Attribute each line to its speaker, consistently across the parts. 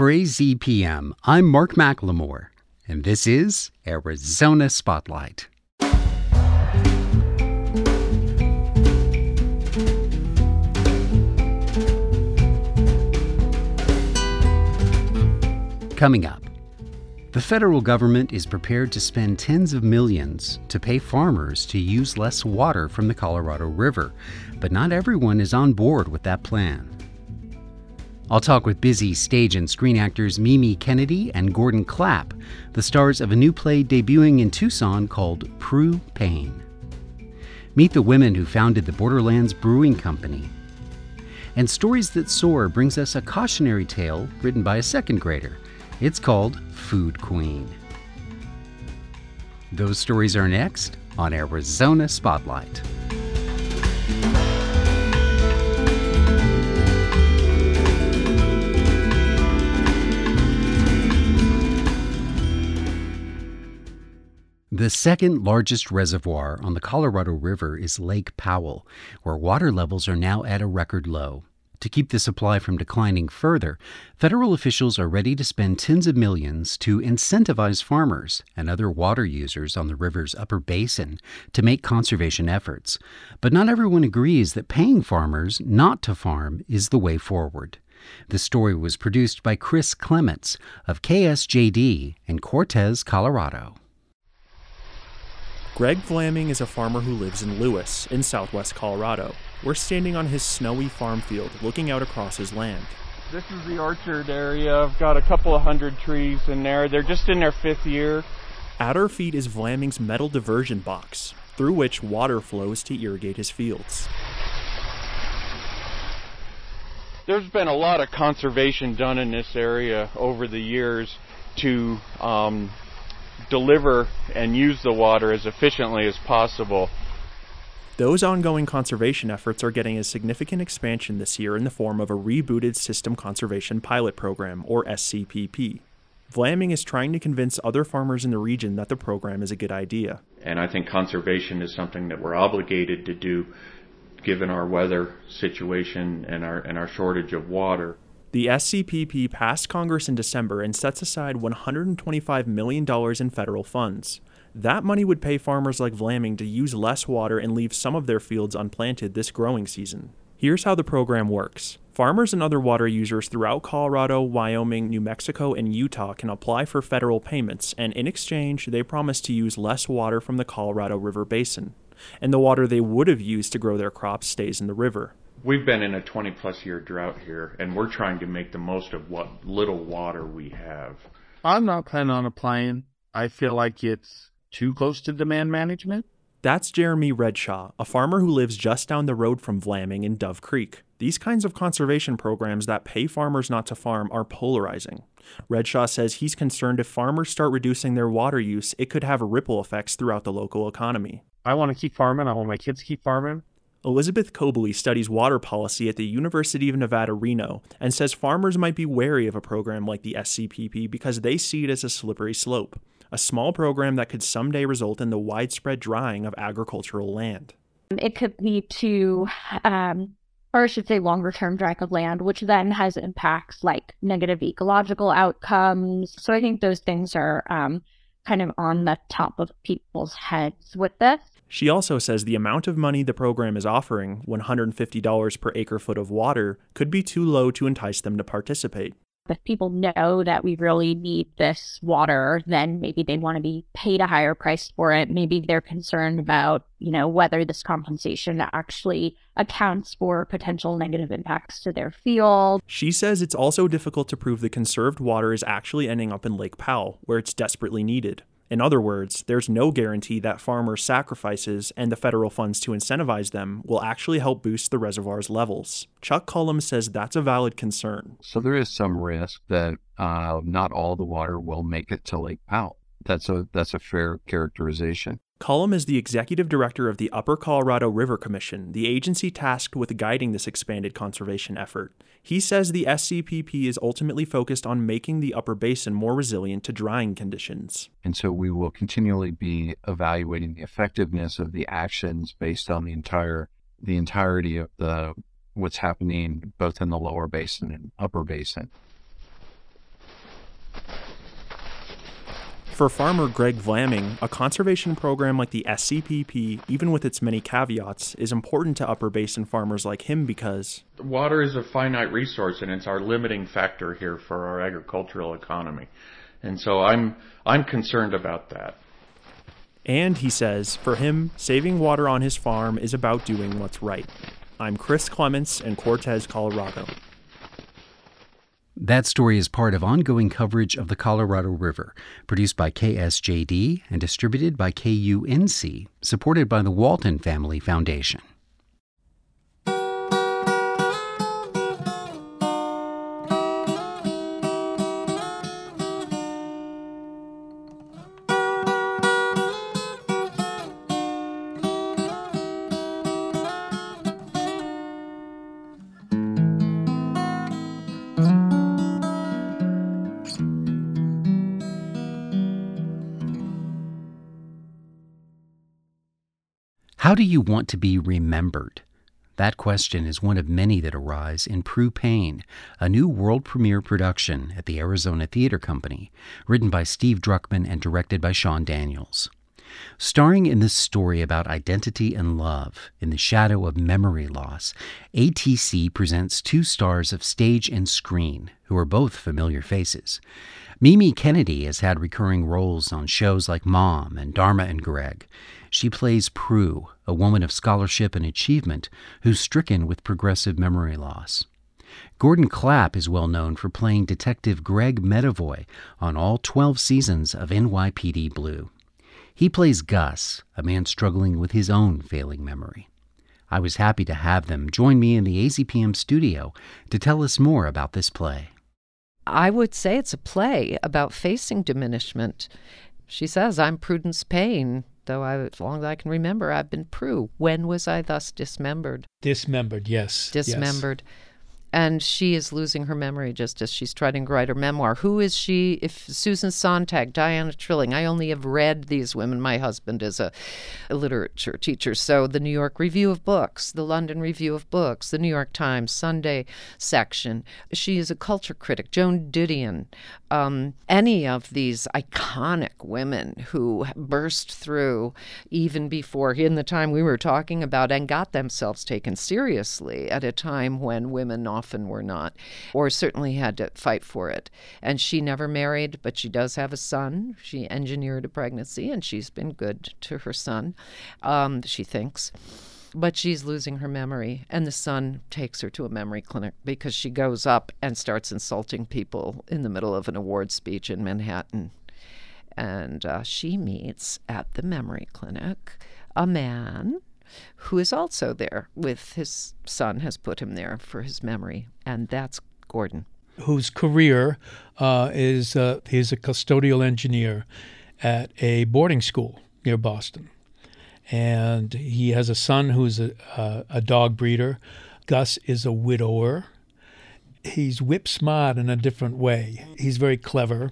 Speaker 1: For AZPM, I'm Mark McLemore, and this is Arizona Spotlight. Coming up, the federal government is prepared to spend tens of millions to pay farmers to use less water from the Colorado River, but not everyone is on board with that plan. I'll talk with busy stage and screen actors Mimi Kennedy and Gordon Clapp, the stars of a new play debuting in Tucson called Prue Payne. Meet the women who founded the Borderlands Brewing Company. And Stories That Soar brings us a cautionary tale written by a second grader it's called Food Queen. Those stories are next on Arizona Spotlight. The second largest reservoir on the Colorado River is Lake Powell, where water levels are now at a record low. To keep the supply from declining further, federal officials are ready to spend tens of millions to incentivize farmers and other water users on the river's upper basin to make conservation efforts. But not everyone agrees that paying farmers not to farm is the way forward. The story was produced by Chris Clements of KSJD in Cortez, Colorado.
Speaker 2: Greg Vlaming is a farmer who lives in Lewis, in southwest Colorado. We're standing on his snowy farm field looking out across his land.
Speaker 3: This is the orchard area. I've got a couple of hundred trees in there. They're just in their fifth year.
Speaker 2: At our feet is Vlaming's metal diversion box, through which water flows to irrigate his fields.
Speaker 3: There's been a lot of conservation done in this area over the years to um, deliver and use the water as efficiently as possible.
Speaker 2: Those ongoing conservation efforts are getting a significant expansion this year in the form of a rebooted System Conservation Pilot Program, or SCPP. Vlaming is trying to convince other farmers in the region that the program is a good idea.
Speaker 4: And I think conservation is something that we're obligated to do given our weather situation and our, and our shortage of water.
Speaker 2: The SCPP passed Congress in December and sets aside $125 million in federal funds. That money would pay farmers like Vlaming to use less water and leave some of their fields unplanted this growing season. Here's how the program works. Farmers and other water users throughout Colorado, Wyoming, New Mexico, and Utah can apply for federal payments, and in exchange, they promise to use less water from the Colorado River Basin. And the water they would have used to grow their crops stays in the river.
Speaker 4: We've been in a 20 plus year drought here, and we're trying to make the most of what little water we have.
Speaker 5: I'm not planning on applying. I feel like it's too close to demand management?
Speaker 2: That's Jeremy Redshaw, a farmer who lives just down the road from Vlaming in Dove Creek. These kinds of conservation programs that pay farmers not to farm are polarizing. Redshaw says he's concerned if farmers start reducing their water use, it could have ripple effects throughout the local economy.
Speaker 5: I want to keep farming. I want my kids to keep farming.
Speaker 2: Elizabeth Koebele studies water policy at the University of Nevada, Reno, and says farmers might be wary of a program like the SCPP because they see it as a slippery slope a small program that could someday result in the widespread drying of agricultural land.
Speaker 6: It could lead to, um, or I should say, longer term drying of land, which then has impacts like negative ecological outcomes. So I think those things are um, kind of on the top of people's heads with this.
Speaker 2: She also says the amount of money the program is offering, $150 per acre foot of water, could be too low to entice them to participate
Speaker 6: if people know that we really need this water, then maybe they want to be paid a higher price for it. Maybe they're concerned about, you know, whether this compensation actually accounts for potential negative impacts to their field.
Speaker 2: She says it's also difficult to prove the conserved water is actually ending up in Lake Powell, where it's desperately needed. In other words, there's no guarantee that farmers' sacrifices and the federal funds to incentivize them will actually help boost the reservoir's levels. Chuck Cullom says that's a valid concern.
Speaker 7: So there is some risk that uh, not all the water will make it to Lake Powell. That's a that's a fair characterization.
Speaker 2: Cullom is the executive director of the Upper Colorado River Commission, the agency tasked with guiding this expanded conservation effort. He says the SCPP is ultimately focused on making the upper basin more resilient to drying conditions.
Speaker 7: And so we will continually be evaluating the effectiveness of the actions based on the entire the entirety of the what's happening both in the lower basin and upper basin.
Speaker 2: For farmer Greg Vlaming, a conservation program like the SCPP, even with its many caveats, is important to Upper Basin farmers like him because
Speaker 4: water is a finite resource and it's our limiting factor here for our agricultural economy. And so I'm I'm concerned about that.
Speaker 2: And he says, for him, saving water on his farm is about doing what's right. I'm Chris Clements in Cortez, Colorado.
Speaker 1: That story is part of ongoing coverage of the Colorado River, produced by KSJD and distributed by KUNC, supported by the Walton Family Foundation. How do you want to be remembered? That question is one of many that arise in Prue Payne, a new world premiere production at the Arizona Theater Company, written by Steve Drukman and directed by Sean Daniels. Starring in this story about identity and love in the shadow of memory loss, ATC presents two stars of stage and screen who are both familiar faces. Mimi Kennedy has had recurring roles on shows like Mom and Dharma and Greg. She plays Prue, a woman of scholarship and achievement who's stricken with progressive memory loss. Gordon Clapp is well known for playing Detective Greg Medavoy on all 12 seasons of NYPD Blue. He plays Gus, a man struggling with his own failing memory. I was happy to have them join me in the AZPM studio to tell us more about this play.
Speaker 8: I would say it's a play about facing diminishment. She says, I'm Prudence Payne though I, as long as I can remember, I've been Prue. When was I thus dismembered?
Speaker 9: Dismembered, yes.
Speaker 8: Dismembered. Yes and she is losing her memory just as she's trying to write her memoir. Who is she? If Susan Sontag, Diana Trilling, I only have read these women. My husband is a, a, literature teacher, so the New York Review of Books, the London Review of Books, the New York Times Sunday section. She is a culture critic. Joan Didion, um, any of these iconic women who burst through even before in the time we were talking about and got themselves taken seriously at a time when women often were not, or certainly had to fight for it. And she never married, but she does have a son. She engineered a pregnancy, and she's been good to her son, um, she thinks but she's losing her memory and the son takes her to a memory clinic because she goes up and starts insulting people in the middle of an award speech in manhattan and uh, she meets at the memory clinic a man who is also there with his son, has put him there for his memory, and that's Gordon.
Speaker 9: Whose career uh, is uh, he's a custodial engineer at a boarding school near Boston. And he has a son who's a, a, a dog breeder. Gus is a widower. He's whip smart in a different way. He's very clever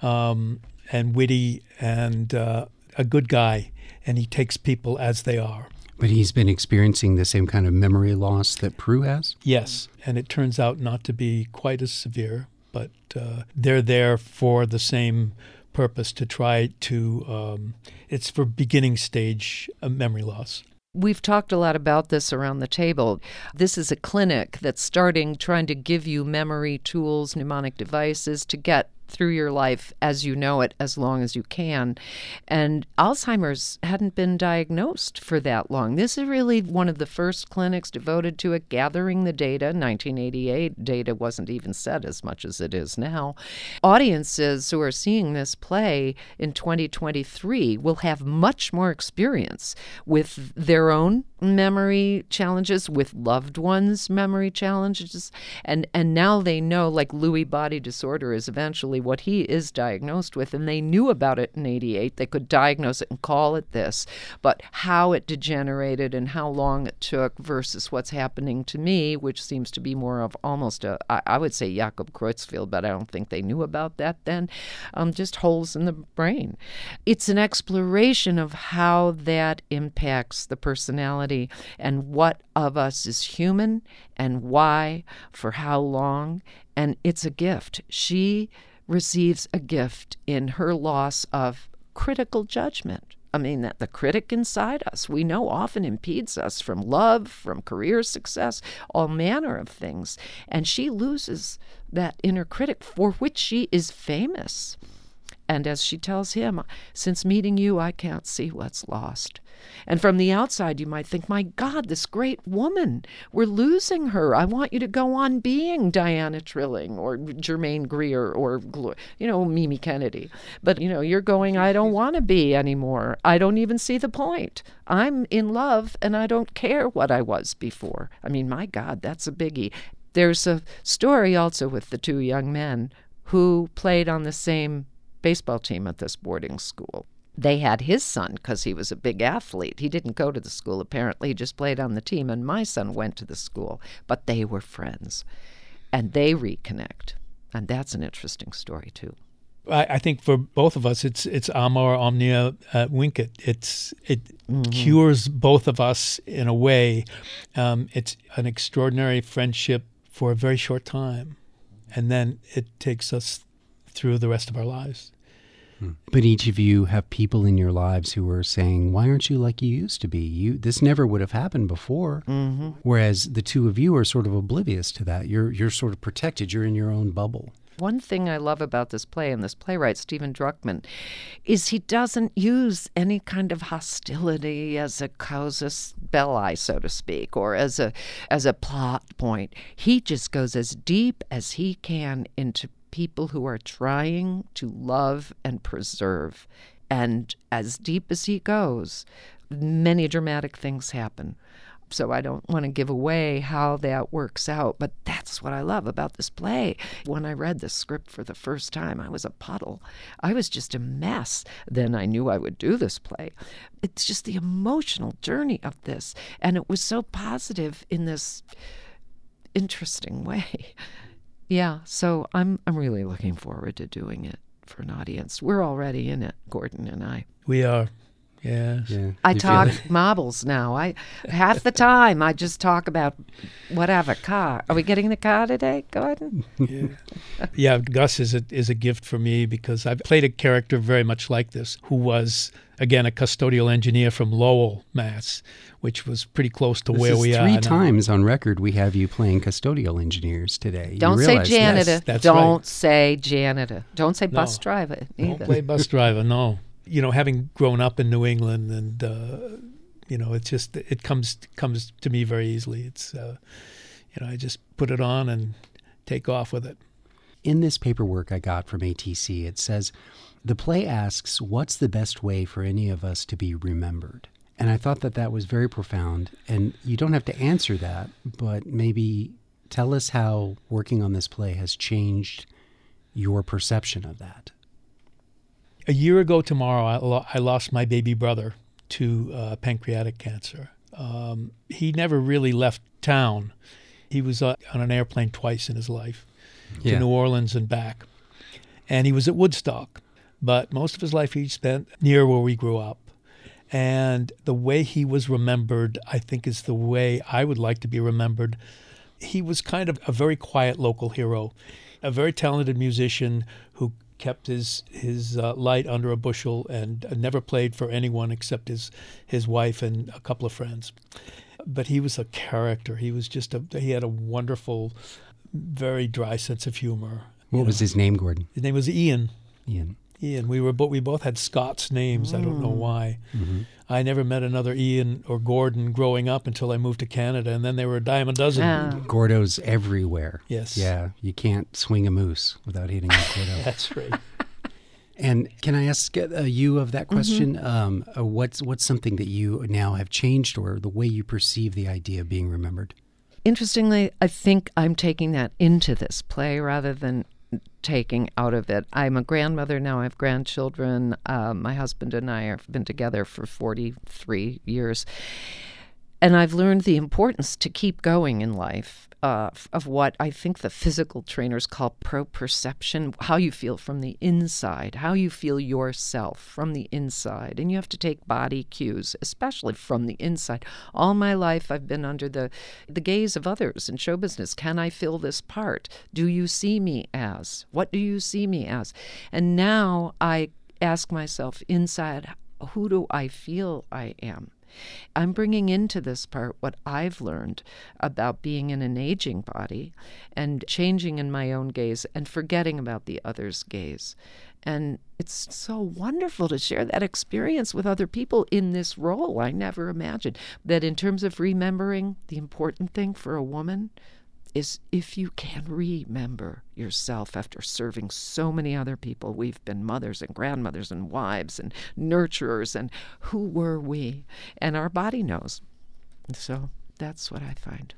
Speaker 9: um, and witty and uh, a good guy, and he takes people as they are.
Speaker 1: But he's been experiencing the same kind of memory loss that Prue has?
Speaker 9: Yes, and it turns out not to be quite as severe, but uh, they're there for the same purpose to try to, um, it's for beginning stage uh, memory loss.
Speaker 8: We've talked a lot about this around the table. This is a clinic that's starting trying to give you memory tools, mnemonic devices to get through your life as you know it as long as you can. And Alzheimer's hadn't been diagnosed for that long. This is really one of the first clinics devoted to it, gathering the data. 1988 data wasn't even set as much as it is now. Audiences who are seeing this play in 2023 will have much more experience with their own memory challenges, with loved ones' memory challenges. And, and now they know, like Lewy body disorder is eventually actually what he is diagnosed with, and they knew about it in 88. They could diagnose it and call it this, but how it degenerated and how long it took versus what's happening to me, which seems to be more of almost a, I, I would say Jakob Creutzfeldt, but I don't think they knew about that then, um, just holes in the brain. It's an exploration of how that impacts the personality and what of us is human and why, for how long. And it's a gift. She receives a gift in her loss of critical judgment. I mean, that the critic inside us, we know often impedes us from love, from career success, all manner of things. And she loses that inner critic for which she is famous. And as she tells him, since meeting you, I can't see what's lost. And from the outside, you might think, my God, this great woman, we're losing her. I want you to go on being Diana Trilling or Germaine Greer or, you know, Mimi Kennedy. But, you know, you're going, I don't want to be anymore. I don't even see the point. I'm in love and I don't care what I was before. I mean, my God, that's a biggie. There's a story also with the two young men who played on the same baseball team at this boarding school. They had his son because he was a big athlete. He didn't go to the school, apparently. He just played on the team. And my son went to the school, but they were friends and they reconnect. And that's an interesting story, too.
Speaker 9: I, I think for both of us, it's it's amor omnia uh, vincit. It's it mm-hmm. cures both of us in a way. Um, it's an extraordinary friendship for a very short time, and then it takes us through the rest of our lives.
Speaker 1: But each of you have people in your lives who are saying, "Why aren't you like you used to be? You this never would have happened before." Mm-hmm. Whereas the two of you are sort of oblivious to that. You're you're sort of protected. You're in your own bubble.
Speaker 8: One thing I love about this play and this playwright, Steven Drukman is he doesn't use any kind of hostility as a casus belli, so to speak, or as a as a plot point. He just goes as deep as he can into people who are trying to love and preserve. And as deep as he goes, many dramatic things happen. So I don't want to give away how that works out, but that's what I love about this play. When I read the script for the first time, I was a puddle. I was just a mess. Then I knew I would do this play. It's just the emotional journey of this, and it was so positive in this interesting way. Yeah, so I'm I'm really looking forward to doing it for an audience. We're already in it, Gordon and I.
Speaker 9: We are. Yes. Yeah.
Speaker 8: I talk marbles now. I half the time I just talk about whatever a car. Are we getting the car today, Gordon?
Speaker 9: yeah. yeah, Gus is a is a gift for me because I've played a character very much like this, who was again a custodial engineer from Lowell, Mass, which was pretty close to
Speaker 1: this
Speaker 9: where we
Speaker 1: three
Speaker 9: are.
Speaker 1: Three times on record we have you playing custodial engineers today.
Speaker 8: Don't
Speaker 1: you
Speaker 8: say janitor.
Speaker 9: Yes,
Speaker 8: Don't
Speaker 9: right.
Speaker 8: say janitor. Don't say
Speaker 9: no,
Speaker 8: bus driver either.
Speaker 9: Don't play bus driver. No you know, having grown up in New England, and uh, you know, it's just it comes comes to me very easily. It's uh, you know, I just put it on and take off with it.
Speaker 1: In this paperwork I got from ATC, it says the play asks, "What's the best way for any of us to be remembered?" And I thought that that was very profound. And you don't have to answer that, but maybe tell us how working on this play has changed your perception of that
Speaker 9: a year ago tomorrow, I, lo- I lost my baby brother to uh, pancreatic cancer. Um, he never really left town. He was uh, on an airplane twice in his life yeah. to New Orleans and back. And he was at Woodstock, but most of his life he spent near where we grew up. And the way he was remembered, I think, is the way I would like to be remembered. He was kind of a very quiet local hero, a very talented musician who kept his his uh, light under a bushel and uh, never played for anyone except his his wife and a couple of friends. But he was a character. He was just a he had a wonderful, very dry sense of humor.
Speaker 1: What was his name, Gordon?
Speaker 9: His name was Ian.
Speaker 1: Ian.
Speaker 9: Ian. We were but we both had Scots names. Mm. I don't know mm. why. Mm-hmm. I never met another Ian or Gordon growing up until I moved to Canada, and then they were a dime a dozen.
Speaker 8: Yeah.
Speaker 1: Gordo's everywhere.
Speaker 9: Yes.
Speaker 1: Yeah, you can't swing a moose without hitting a Gordo.
Speaker 9: That's right.
Speaker 1: And can I ask uh, you of that question? Mm-hmm. Um, uh, what's what's something that you now have changed, or the way you perceive the idea of being remembered?
Speaker 8: Interestingly, I think I'm taking that into this play rather than taking out of it. I'm a grandmother now. I have grandchildren. Uh, my husband and I have been together for 43 years. And I've learned the importance to keep going in life. Uh, of what I think the physical trainers call proprioception, how you feel from the inside, how you feel yourself from the inside. And you have to take body cues, especially from the inside. All my life, I've been under the, the gaze of others in show business. Can I fill this part? Do you see me as? What do you see me as? And now I ask myself inside, who do I feel I am? I'm bringing into this part what I've learned about being in an aging body and changing in my own gaze and forgetting about the other's gaze. And it's so wonderful to share that experience with other people in this role. I never imagined that in terms of remembering the important thing for a woman is if you can remember yourself after serving so many other people. We've been mothers and grandmothers and wives and nurturers, and who were we? And our body knows. So that's what I find.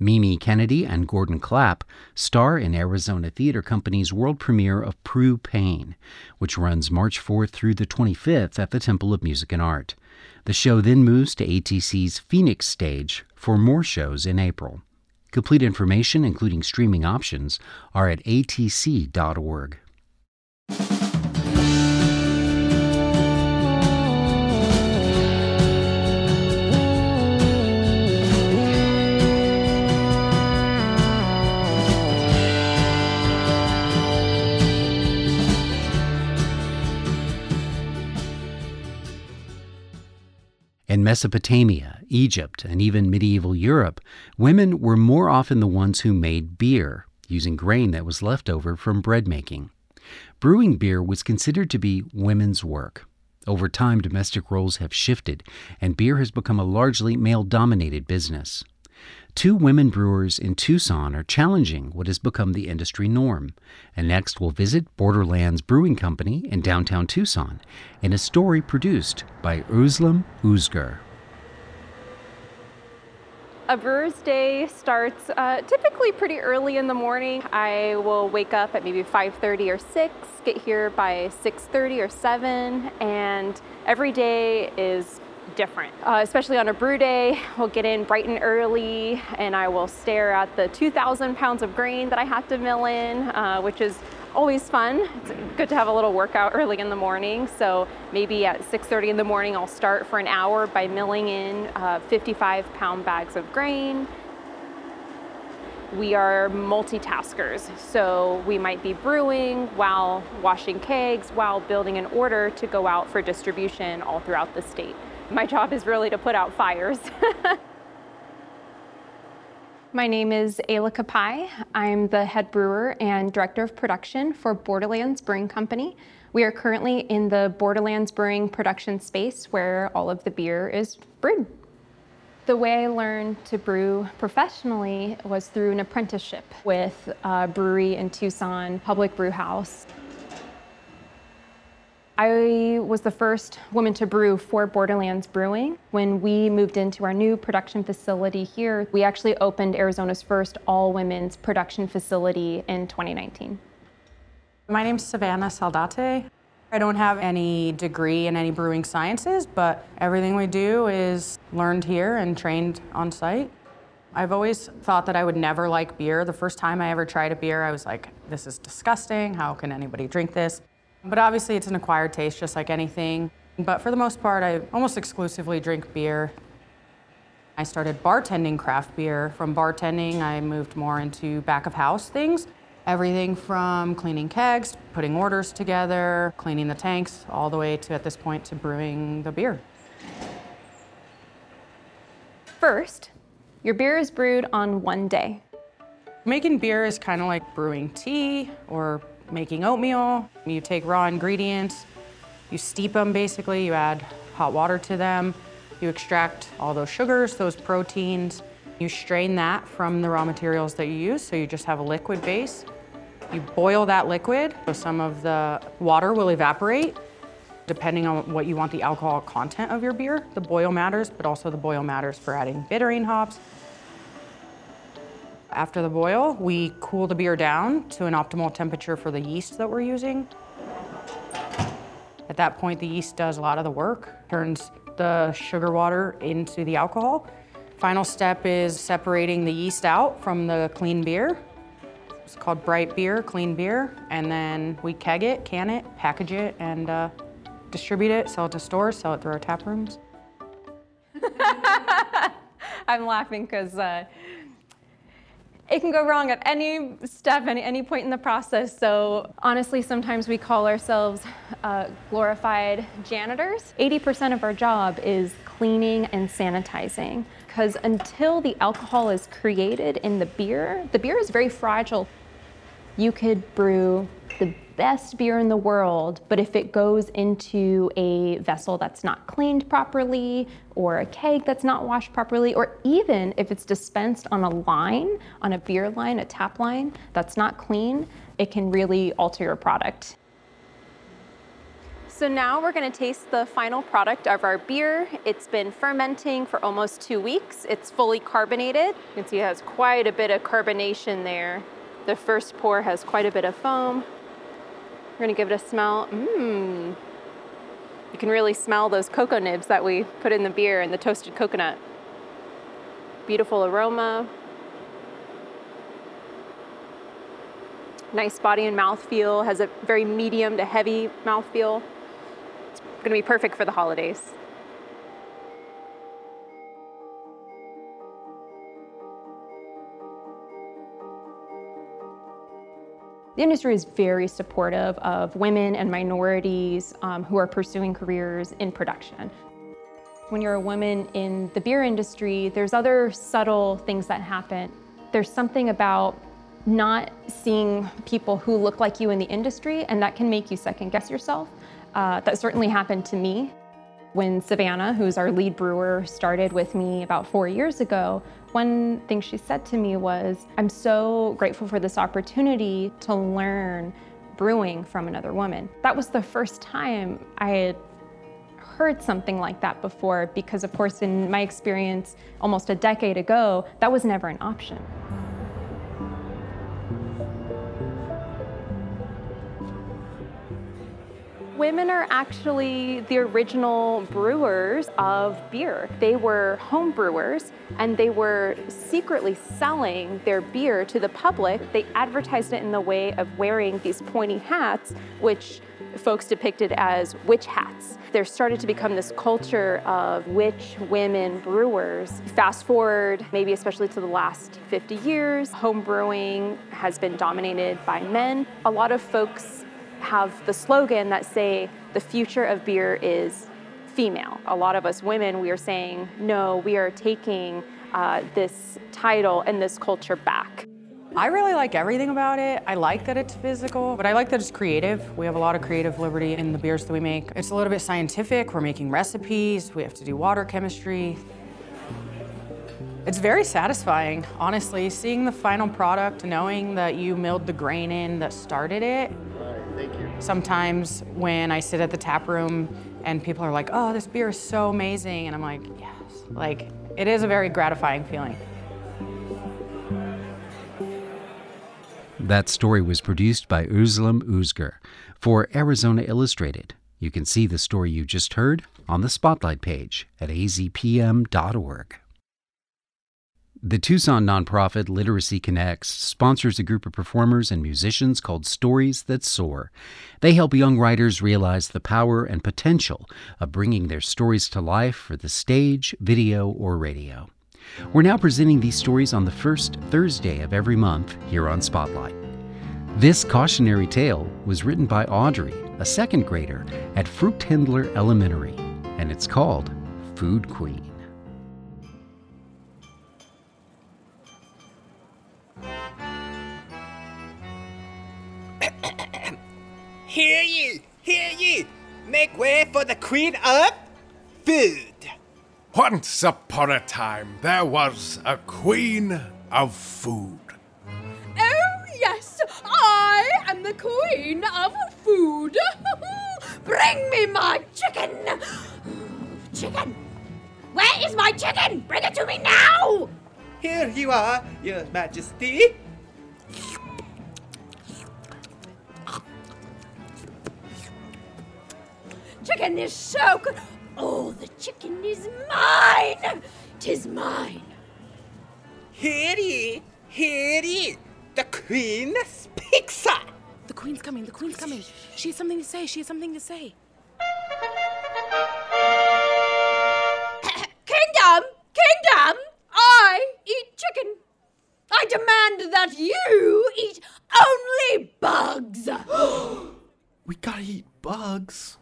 Speaker 1: Mimi Kennedy and Gordon Clapp star in Arizona Theater Company's world premiere of Prue Payne, which runs March 4th through the 25th at the Temple of Music and Art. The show then moves to ATC's Phoenix stage for more shows in April. Complete information, including streaming options, are at atc.org. In Mesopotamia, Egypt, and even medieval Europe, women were more often the ones who made beer, using grain that was left over from bread making. Brewing beer was considered to be women's work. Over time, domestic roles have shifted, and beer has become a largely male dominated business. Two women brewers in Tucson are challenging what has become the industry norm. And next, we'll visit Borderlands Brewing Company in downtown Tucson in a story produced by Özlem Uzgur.
Speaker 10: A brewer's day starts uh, typically pretty early in the morning. I will wake up at maybe 5:30 or 6, get here by 6:30 or 7, and every day is different, uh, especially on a brew day. We'll get in bright and early, and I will stare at the 2,000 pounds of grain that I have to mill in, uh, which is always fun. It's good to have a little workout early in the morning. So maybe at 6:30 in the morning, I'll start for an hour by milling in uh, 55 pound bags of grain. We are multitaskers, so we might be brewing while washing kegs, while building an order to go out for distribution all throughout the state. My job is really to put out fires. My name is Ayla Kapahi. I'm the head brewer and director of production for Borderlands Brewing Company. We are currently in the Borderlands Brewing production space where all of the beer is brewed. The way I learned to brew professionally was through an apprenticeship with a brewery in Tucson, Public Brew House. I was the first woman to brew for Borderlands Brewing. When we moved into our new production facility here, we actually opened Arizona's first all women's production facility in 2019.
Speaker 11: My name's Savannah Saldate. I don't have any degree in any brewing sciences, but everything we do is learned here and trained on site. I've always thought that I would never like beer. The first time I ever tried a beer, I was like, this is disgusting. How can anybody drink this? But obviously, it's an acquired taste, just like anything. But for the most part, I almost exclusively drink beer. I started bartending craft beer. From bartending, I moved more into back of house things. Everything from cleaning kegs, putting orders together, cleaning the tanks, all the way to at this point to brewing the beer.
Speaker 10: First, your beer is brewed on one day.
Speaker 11: Making beer is kind of like brewing tea or making oatmeal. You take raw ingredients, you steep them basically, you add hot water to them, you extract all those sugars, those proteins, you strain that from the raw materials that you use, so you just have a liquid base. You boil that liquid, so some of the water will evaporate. Depending on what you want the alcohol content of your beer, the boil matters, but also the boil matters for adding bittering hops, after the boil, we cool the beer down to an optimal temperature for the yeast that we're using. At that point, the yeast does a lot of the work, turns the sugar water into the alcohol. Final step is separating the yeast out from the clean beer. It's called bright beer, clean beer, and then we keg it, can it, package it, and uh, distribute it, sell it to stores, sell it through our tap rooms.
Speaker 10: I'm laughing because uh, it can go wrong at any step, any, any point in the process. So honestly, sometimes we call ourselves uh, glorified janitors. 80% of our job is cleaning and sanitizing because until the alcohol is created in the beer, the beer is very fragile. You could brew the best beer in the world, but if it goes into a vessel that's not cleaned properly, or a keg that's not washed properly, or even if it's dispensed on a line, on a beer line, a tap line that's not clean, it can really alter your product. So now we're gonna taste the final product of our beer. It's been fermenting for almost two weeks. It's fully carbonated. You can see it has quite a bit of carbonation there. The first pour has quite a bit of foam. We're gonna give it a smell. Mmm. You can really smell those cocoa nibs that we put in the beer and the toasted coconut. Beautiful aroma. Nice body and mouth feel, has a very medium to heavy mouth feel. It's gonna be perfect for the holidays. The industry is very supportive of women and minorities um, who are pursuing careers in production. When you're a woman in the beer industry, there's other subtle things that happen. There's something about not seeing people who look like you in the industry, and that can make you second guess yourself. Uh, that certainly happened to me. When Savannah, who's our lead brewer, started with me about four years ago, one thing she said to me was, I'm so grateful for this opportunity to learn brewing from another woman. That was the first time I had heard something like that before because, of course, in my experience almost a decade ago, that was never an option. Women are actually the original brewers of beer. They were home brewers and they were secretly selling their beer to the public. They advertised it in the way of wearing these pointy hats, which folks depicted as witch hats. There started to become this culture of witch women brewers. Fast forward, maybe especially to the last 50 years, home brewing has been dominated by men. A lot of folks have the slogan that say the future of beer is female. A lot of us women, we are saying, no, we are taking uh, this title and this culture back.
Speaker 11: I really like everything about it. I like that it's physical, but I like that it's creative. We have a lot of creative liberty in the beers that we make. It's a little bit scientific. We're making recipes. We have to do water chemistry. It's very satisfying, honestly, seeing the final product, knowing that you milled the grain in that started it. Sometimes when I sit at the tap room and people are like, oh, this beer is so amazing, and I'm like, yes. Like, it is a very gratifying feeling.
Speaker 1: That story was produced by Özlem Uzger for Arizona Illustrated. You can see the story you just heard on the Spotlight page at azpm.org. The Tucson nonprofit Literacy Connects sponsors a group of performers and musicians called Stories That Soar. They help young writers realize the power and potential of bringing their stories to life for the stage, video, or radio. We're now presenting these stories on the first Thursday of every month here on Spotlight. This cautionary tale was written by Audrey, a second grader at Fruchthendler Elementary, and it's called Food Queen.
Speaker 12: Hear ye! Hear ye! Make way for the Queen of Food!
Speaker 13: Once upon a time, there was a Queen of Food.
Speaker 14: Oh, yes, I am the Queen of Food. Bring me my chicken! Chicken! Where is my chicken? Bring it to me now!
Speaker 12: Here you are, Your Majesty.
Speaker 14: Chicken is so good. Oh, the chicken is mine! tis mine.
Speaker 12: Here ye, here ye. The queen speaks.
Speaker 15: The queen's coming. The queen's coming. She has something to say. She has something to say.
Speaker 14: Kingdom! Kingdom! I eat chicken. I demand that you eat only bugs.
Speaker 16: We gotta eat bugs.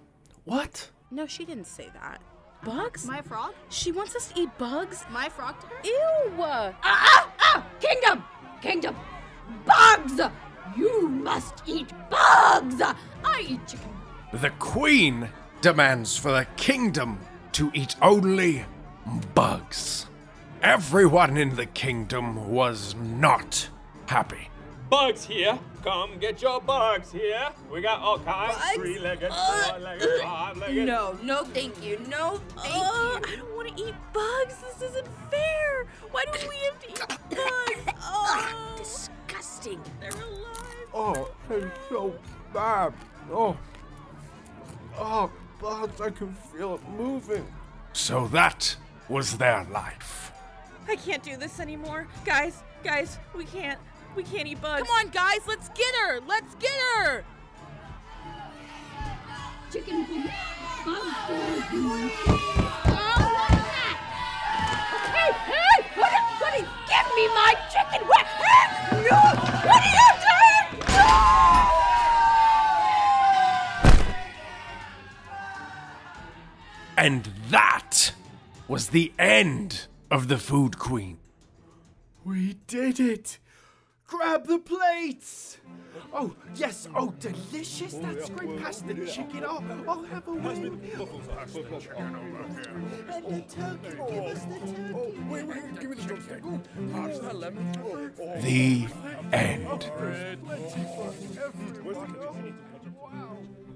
Speaker 16: What?
Speaker 15: No, she didn't say that. Bugs?
Speaker 17: My frog?
Speaker 15: She wants us to eat bugs?
Speaker 17: My frog to her?
Speaker 15: Ew!
Speaker 14: Ah, ah, ah! Kingdom! Kingdom! Bugs! You must eat bugs! I eat chicken.
Speaker 13: The queen demands for the kingdom to eat only bugs. Everyone in the kingdom was not happy.
Speaker 18: Bugs here. Come get your bugs here. We got all kinds. Three-legged, uh, four-legged, uh, five-legged.
Speaker 15: No, no, thank you. No, thank uh, you. I don't want to eat bugs. This isn't fair. Why do we have to eat bugs? Oh,
Speaker 14: disgusting.
Speaker 15: They're alive.
Speaker 16: Oh, it's so bad. Oh. Oh, bugs, I can feel it moving.
Speaker 13: So that was their life.
Speaker 15: I can't do this anymore. Guys, guys, we can't. We can't eat bugs.
Speaker 17: Come on, guys, let's get her. Let's get her.
Speaker 14: Chicken for me. Bugs. Hey, hey! What is, what is, give me my chicken! What? Hey, no! What are you doing? No!
Speaker 13: And that was the end of the Food Queen.
Speaker 16: We did it! Grab the plates! Oh, yes, oh, delicious! Oh, That's great. Pass the chicken. Oh, I'll have a wing. Oh, oh, and the turkey. Give us the turkey. Oh, wait, wait, give me the turkey. Pass the lemon.
Speaker 13: The end.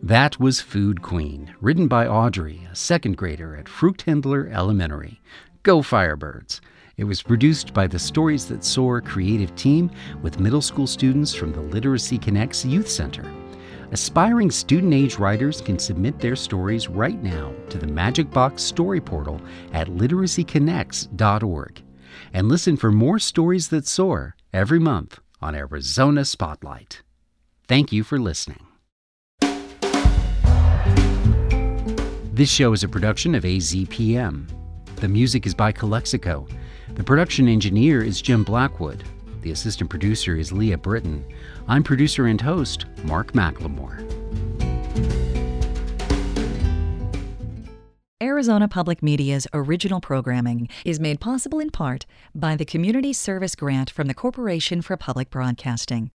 Speaker 1: That was Food Queen, written by Audrey, a second grader at Fruchthendler Elementary. Go Firebirds! It was produced by the Stories That Soar creative team with middle school students from the Literacy Connects Youth Center. Aspiring student age writers can submit their stories right now to the Magic Box Story Portal at literacyconnects.org. And listen for more Stories That Soar every month on Arizona Spotlight. Thank you for listening. This show is a production of AZPM. The music is by Calexico. The production engineer is Jim Blackwood. The assistant producer is Leah Britton. I'm producer and host Mark McLemore.
Speaker 19: Arizona Public Media's original programming is made possible in part by the Community Service Grant from the Corporation for Public Broadcasting.